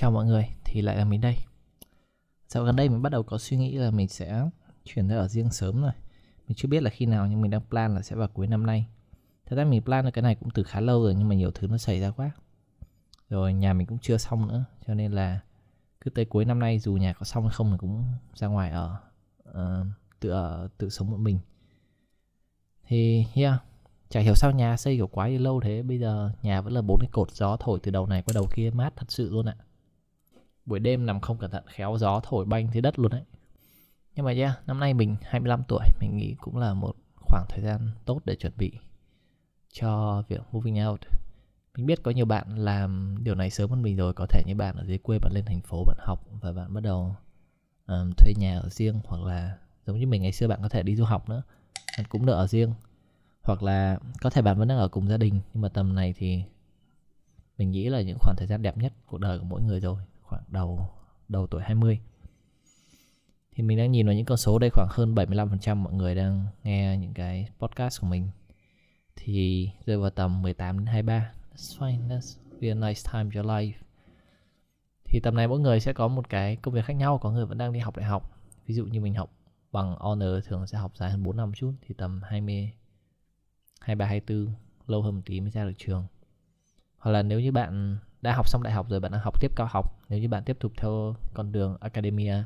Chào mọi người, thì lại là mình đây. Dạo gần đây mình bắt đầu có suy nghĩ là mình sẽ chuyển ra ở riêng sớm rồi. Mình chưa biết là khi nào nhưng mình đang plan là sẽ vào cuối năm nay. Thật ra mình plan là cái này cũng từ khá lâu rồi nhưng mà nhiều thứ nó xảy ra quá. Rồi nhà mình cũng chưa xong nữa, cho nên là cứ tới cuối năm nay dù nhà có xong hay không thì cũng ra ngoài ở uh, tự ở tự sống một mình. Thì yeah, chả hiểu sao nhà xây kiểu quá lâu thế bây giờ nhà vẫn là bốn cái cột gió thổi từ đầu này qua đầu kia mát thật sự luôn ạ buổi đêm nằm không cẩn thận khéo gió thổi banh dưới đất luôn đấy. Nhưng mà yeah, năm nay mình 25 tuổi mình nghĩ cũng là một khoảng thời gian tốt để chuẩn bị cho việc moving out. Mình biết có nhiều bạn làm điều này sớm hơn mình rồi có thể như bạn ở dưới quê bạn lên thành phố bạn học và bạn bắt đầu um, thuê nhà ở riêng hoặc là giống như mình ngày xưa bạn có thể đi du học nữa bạn cũng được ở riêng. Hoặc là có thể bạn vẫn đang ở cùng gia đình nhưng mà tầm này thì mình nghĩ là những khoảng thời gian đẹp nhất cuộc đời của mỗi người rồi khoảng đầu đầu tuổi 20 thì mình đang nhìn vào những con số đây khoảng hơn 75% mọi người đang nghe những cái podcast của mình. Thì rơi vào tầm 18 đến 23 that's fine, that's be a nice time your life. Thì tầm này mỗi người sẽ có một cái công việc khác nhau, có người vẫn đang đi học đại học. Ví dụ như mình học bằng honor, thường sẽ học dài hơn 4 năm chút, thì tầm 20 23 24 lâu hơn một tí mới ra được trường. Hoặc là nếu như bạn đã học xong đại học rồi, bạn đang học tiếp cao học nếu như bạn tiếp tục theo con đường academia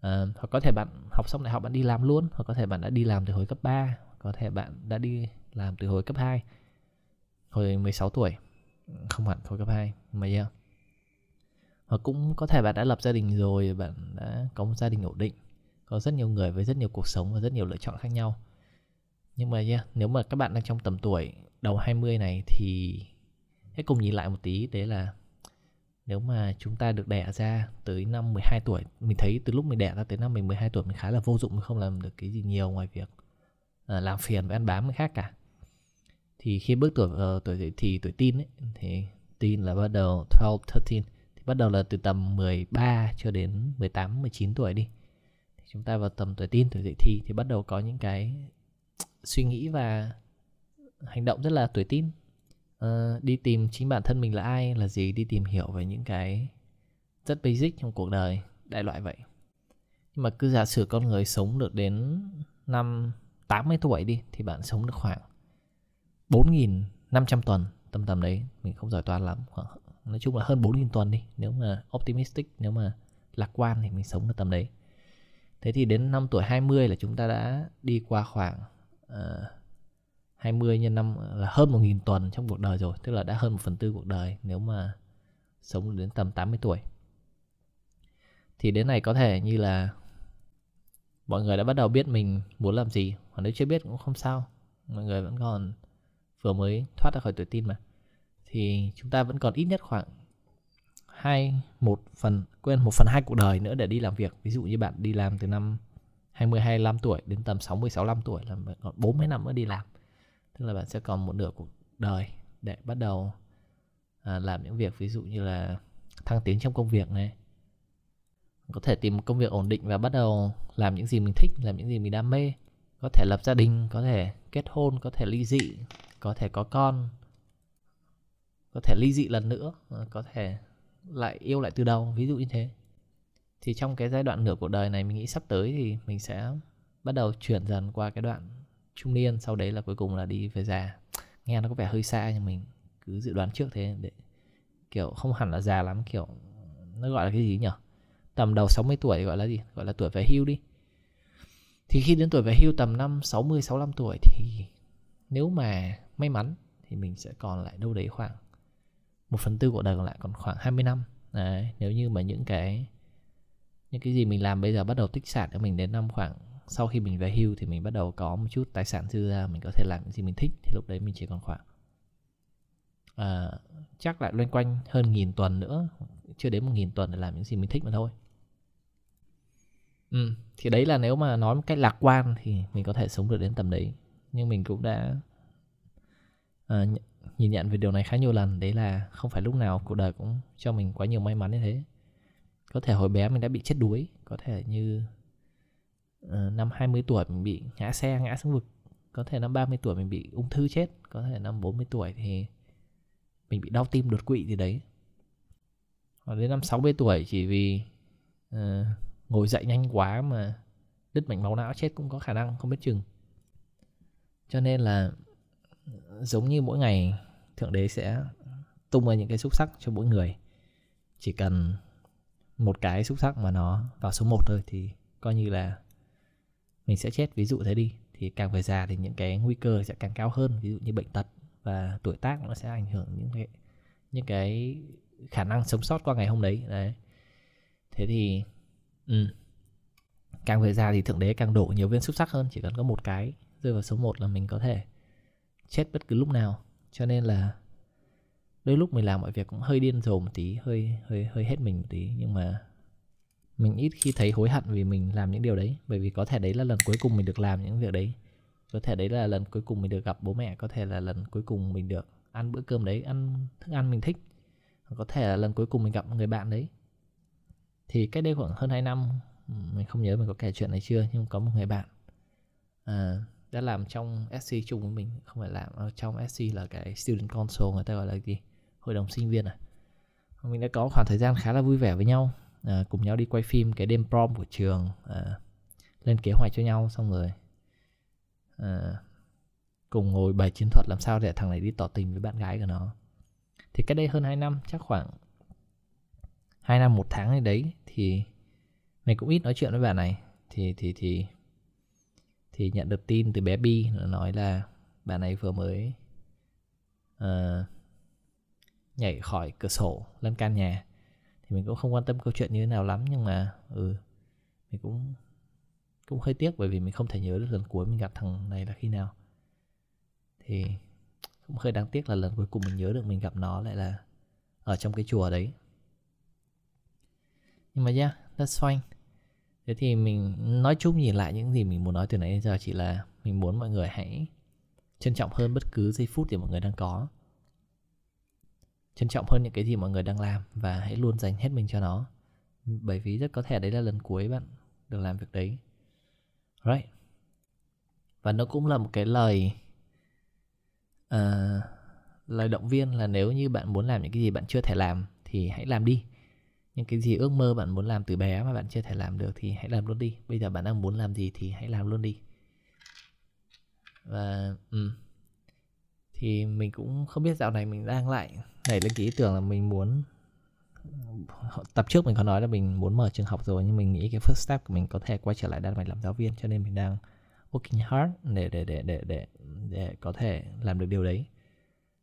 à, hoặc có thể bạn học xong đại học bạn đi làm luôn hoặc có thể bạn đã đi làm từ hồi cấp 3 có thể bạn đã đi làm từ hồi cấp 2 hồi 16 tuổi. Không hẳn hồi cấp 2 mà yeah hoặc cũng có thể bạn đã lập gia đình rồi bạn đã có một gia đình ổn định có rất nhiều người với rất nhiều cuộc sống và rất nhiều lựa chọn khác nhau. Nhưng mà yeah, nếu mà các bạn đang trong tầm tuổi đầu 20 này thì hãy cùng nhìn lại một tí đấy là nếu mà chúng ta được đẻ ra tới năm 12 tuổi mình thấy từ lúc mình đẻ ra tới năm mình 12 tuổi mình khá là vô dụng mình không làm được cái gì nhiều ngoài việc uh, làm phiền và ăn bám người khác cả. Thì khi bước tuổi uh, tuổi dậy thì tuổi tin ấy thì tin là bắt đầu 12 13 thì bắt đầu là từ tầm 13 cho đến 18 19 tuổi đi. Thì chúng ta vào tầm tuổi tin tuổi dậy thì thì bắt đầu có những cái suy nghĩ và hành động rất là tuổi tin uh, đi tìm chính bản thân mình là ai là gì đi tìm hiểu về những cái rất basic trong cuộc đời đại loại vậy. Nhưng mà cứ giả sử con người sống được đến năm 80 tuổi đi thì bạn sống được khoảng 4.500 tuần tầm tầm đấy. Mình không giỏi toán lắm khoảng nói chung là hơn 4.000 tuần đi nếu mà optimistic nếu mà lạc quan thì mình sống được tầm đấy. Thế thì đến năm tuổi 20 là chúng ta đã đi qua khoảng uh, 20 nhân năm ờ, là hơn 1.000 tuần trong cuộc đời rồi, tức là đã hơn 1 phần tư cuộc đời nếu mà sống đến tầm 80 tuổi. Thì đến này có thể như là mọi người đã bắt đầu biết mình muốn làm gì, hoặc nếu chưa biết cũng không sao, mọi người vẫn còn vừa mới thoát ra khỏi tuổi tin mà. Thì chúng ta vẫn còn ít nhất khoảng hai, một phần, quên một phần hai cuộc đời nữa để đi làm việc. Ví dụ như bạn đi làm từ năm 20 25 tuổi đến tầm 60 65 tuổi là còn 40 năm nữa đi làm tức là bạn sẽ còn một nửa cuộc đời để bắt đầu à, làm những việc ví dụ như là thăng tiến trong công việc này. Có thể tìm một công việc ổn định và bắt đầu làm những gì mình thích làm những gì mình đam mê. Có thể lập gia đình có thể kết hôn có thể ly dị có thể có con có thể ly dị lần nữa à, có thể lại yêu lại từ đầu ví dụ như thế. Thì trong cái giai đoạn nửa cuộc đời này mình nghĩ sắp tới thì mình sẽ bắt đầu chuyển dần qua cái đoạn trung niên sau đấy là cuối cùng là đi về già. Nghe nó có vẻ hơi xa nhưng mình cứ dự đoán trước thế để kiểu không hẳn là già lắm kiểu nó gọi là cái gì nhỉ? Tầm đầu 60 tuổi gọi là gì? Gọi là tuổi về hưu đi. Thì khi đến tuổi về hưu tầm năm 60 65 tuổi thì nếu mà may mắn thì mình sẽ còn lại đâu đấy khoảng một phần tư cuộc đời còn lại còn khoảng 20 năm. Đấy, nếu như mà những cái những cái gì mình làm bây giờ bắt đầu tích sản cho mình đến năm khoảng sau khi mình về hưu thì mình bắt đầu có một chút tài sản dư ra mình có thể làm những gì mình thích thì lúc đấy mình chỉ còn khoảng à, chắc lại loanh quanh hơn nghìn tuần nữa chưa đến một nghìn tuần để làm những gì mình thích mà thôi. Ừ, thì đấy là nếu mà nói một cách lạc quan thì mình có thể sống được đến tầm đấy. Nhưng mình cũng đã à, nhìn nhận về điều này khá nhiều lần đấy là không phải lúc nào cuộc đời cũng cho mình quá nhiều may mắn như thế. Có thể hồi bé mình đã bị chết đuối có thể như Ờ, năm 20 tuổi mình bị ngã xe ngã xuống vực. Có thể năm 30 tuổi mình bị ung thư chết có thể năm 40 tuổi thì mình bị đau tim đột quỵ gì đấy. Hoặc đến năm 60 tuổi chỉ vì uh, ngồi dậy nhanh quá mà đứt mạch máu não chết cũng có khả năng không biết chừng. Cho nên là ừ, giống như mỗi ngày thượng đế sẽ tung ra những cái xúc sắc cho mỗi người. Chỉ cần một cái xúc sắc mà nó vào số 1 thôi thì coi như là mình sẽ chết. Ví dụ thế đi. Thì càng về già thì những cái nguy cơ sẽ càng cao hơn. Ví dụ như bệnh tật và tuổi tác nó sẽ ảnh hưởng những cái những cái khả năng sống sót qua ngày hôm đấy. Đấy. Thế thì ừ, càng về già thì thượng đế càng đổ nhiều viên xúc sắc hơn. Chỉ cần có một cái rơi vào số 1 là mình có thể chết bất cứ lúc nào. Cho nên là đôi lúc mình làm mọi việc cũng hơi điên rồ một tí hơi hơi hơi hết mình một tí. Nhưng mà mình ít khi thấy hối hận vì mình làm những điều đấy bởi vì có thể đấy là lần cuối cùng mình được làm những việc đấy. Có thể đấy là lần cuối cùng mình được gặp bố mẹ có thể là lần cuối cùng mình được ăn bữa cơm đấy ăn thức ăn mình thích. Có thể là lần cuối cùng mình gặp người bạn đấy. Thì cách đây khoảng hơn 2 năm mình không nhớ mình có kể chuyện này chưa nhưng có một người bạn à, đã làm trong SC chung với mình. Không phải làm ở trong SC là cái student council người ta gọi là gì? Hội đồng sinh viên à. Mình đã có khoảng thời gian khá là vui vẻ với nhau à, cùng nhau đi quay phim cái đêm prom của trường à, lên kế hoạch cho nhau xong rồi à, cùng ngồi bài chiến thuật làm sao để thằng này đi tỏ tình với bạn gái của nó. Thì cách đây hơn 2 năm chắc khoảng 2 năm một tháng này đấy thì mình cũng ít nói chuyện với bạn này. Thì thì thì thì nhận được tin từ bé Bi nói là bạn này vừa mới uh, nhảy khỏi cửa sổ lên căn nhà mình cũng không quan tâm câu chuyện như thế nào lắm, nhưng mà ừ mình cũng cũng hơi tiếc bởi vì mình không thể nhớ được lần cuối mình gặp thằng này là khi nào. Thì cũng hơi đáng tiếc là lần cuối cùng mình nhớ được mình gặp nó lại là ở trong cái chùa đấy. Nhưng mà yeah, that's fine. Thế thì mình nói chung nhìn lại những gì mình muốn nói từ nãy đến giờ chỉ là mình muốn mọi người hãy trân trọng hơn bất cứ giây phút thì mọi người đang có trân trọng hơn những cái gì mọi người đang làm và hãy luôn dành hết mình cho nó. Bởi vì rất có thể đấy là lần cuối bạn được làm việc đấy. Right. Và nó cũng là một cái lời uh, lời động viên là nếu như bạn muốn làm những cái gì bạn chưa thể làm thì hãy làm đi. Những cái gì ước mơ bạn muốn làm từ bé mà bạn chưa thể làm được thì hãy làm luôn đi. Bây giờ bạn đang muốn làm gì thì hãy làm luôn đi. Và um, thì mình cũng không biết dạo này mình đang lại nảy lên cái ý tưởng là mình muốn, tập trước mình có nói là mình muốn mở trường học rồi, nhưng mình nghĩ cái first step của mình có thể quay trở lại đan mạch làm giáo viên, cho nên mình đang working hard để để để để để để có thể làm được điều đấy.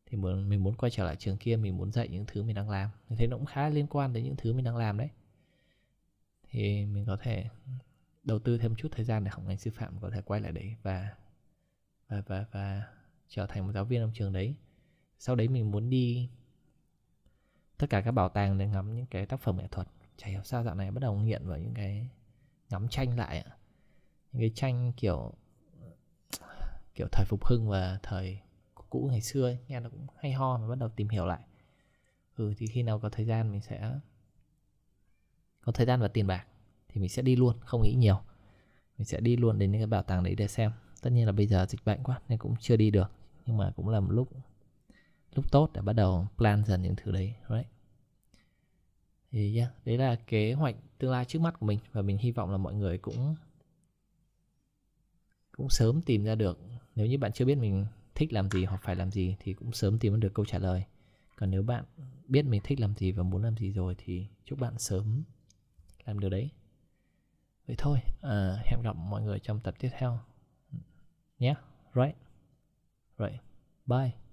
Thì muốn, mình muốn quay trở lại trường kia, mình muốn dạy những thứ mình đang làm. Mình thấy nó cũng khá liên quan đến những thứ mình đang làm đấy. Thì mình có thể đầu tư thêm chút thời gian để học ngành sư phạm, có thể quay lại đấy và và và và trở thành một giáo viên trong trường đấy. Sau đấy mình muốn đi tất cả các bảo tàng để ngắm những cái tác phẩm nghệ thuật. Chả hiểu sao dạo này bắt đầu nghiện vào những cái ngắm tranh lại những cái tranh kiểu kiểu thời phục hưng và thời cũ ngày xưa ấy, nghe nó cũng hay ho mà bắt đầu tìm hiểu lại. Ừ thì khi nào có thời gian mình sẽ có thời gian và tiền bạc thì mình sẽ đi luôn không nghĩ nhiều. Mình sẽ đi luôn đến những cái bảo tàng đấy để xem. Tất nhiên là bây giờ dịch bệnh quá nên cũng chưa đi được nhưng mà cũng là một lúc lúc tốt để bắt đầu plan dần những thứ đấy right? Thì yeah, đấy là kế hoạch tương lai trước mắt của mình và mình hy vọng là mọi người cũng cũng sớm tìm ra được. Nếu như bạn chưa biết mình thích làm gì hoặc phải làm gì thì cũng sớm tìm được câu trả lời. Còn nếu bạn biết mình thích làm gì và muốn làm gì rồi thì chúc bạn sớm làm điều đấy. Vậy thôi à, hẹn gặp mọi người trong tập tiếp theo. Nhé yeah, right? Right. Bye.